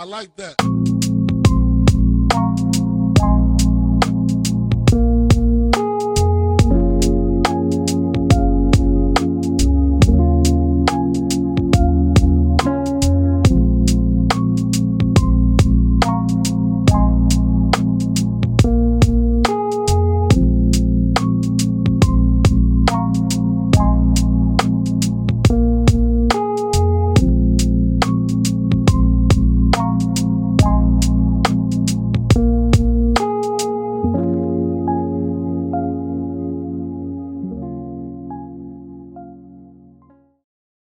I like that.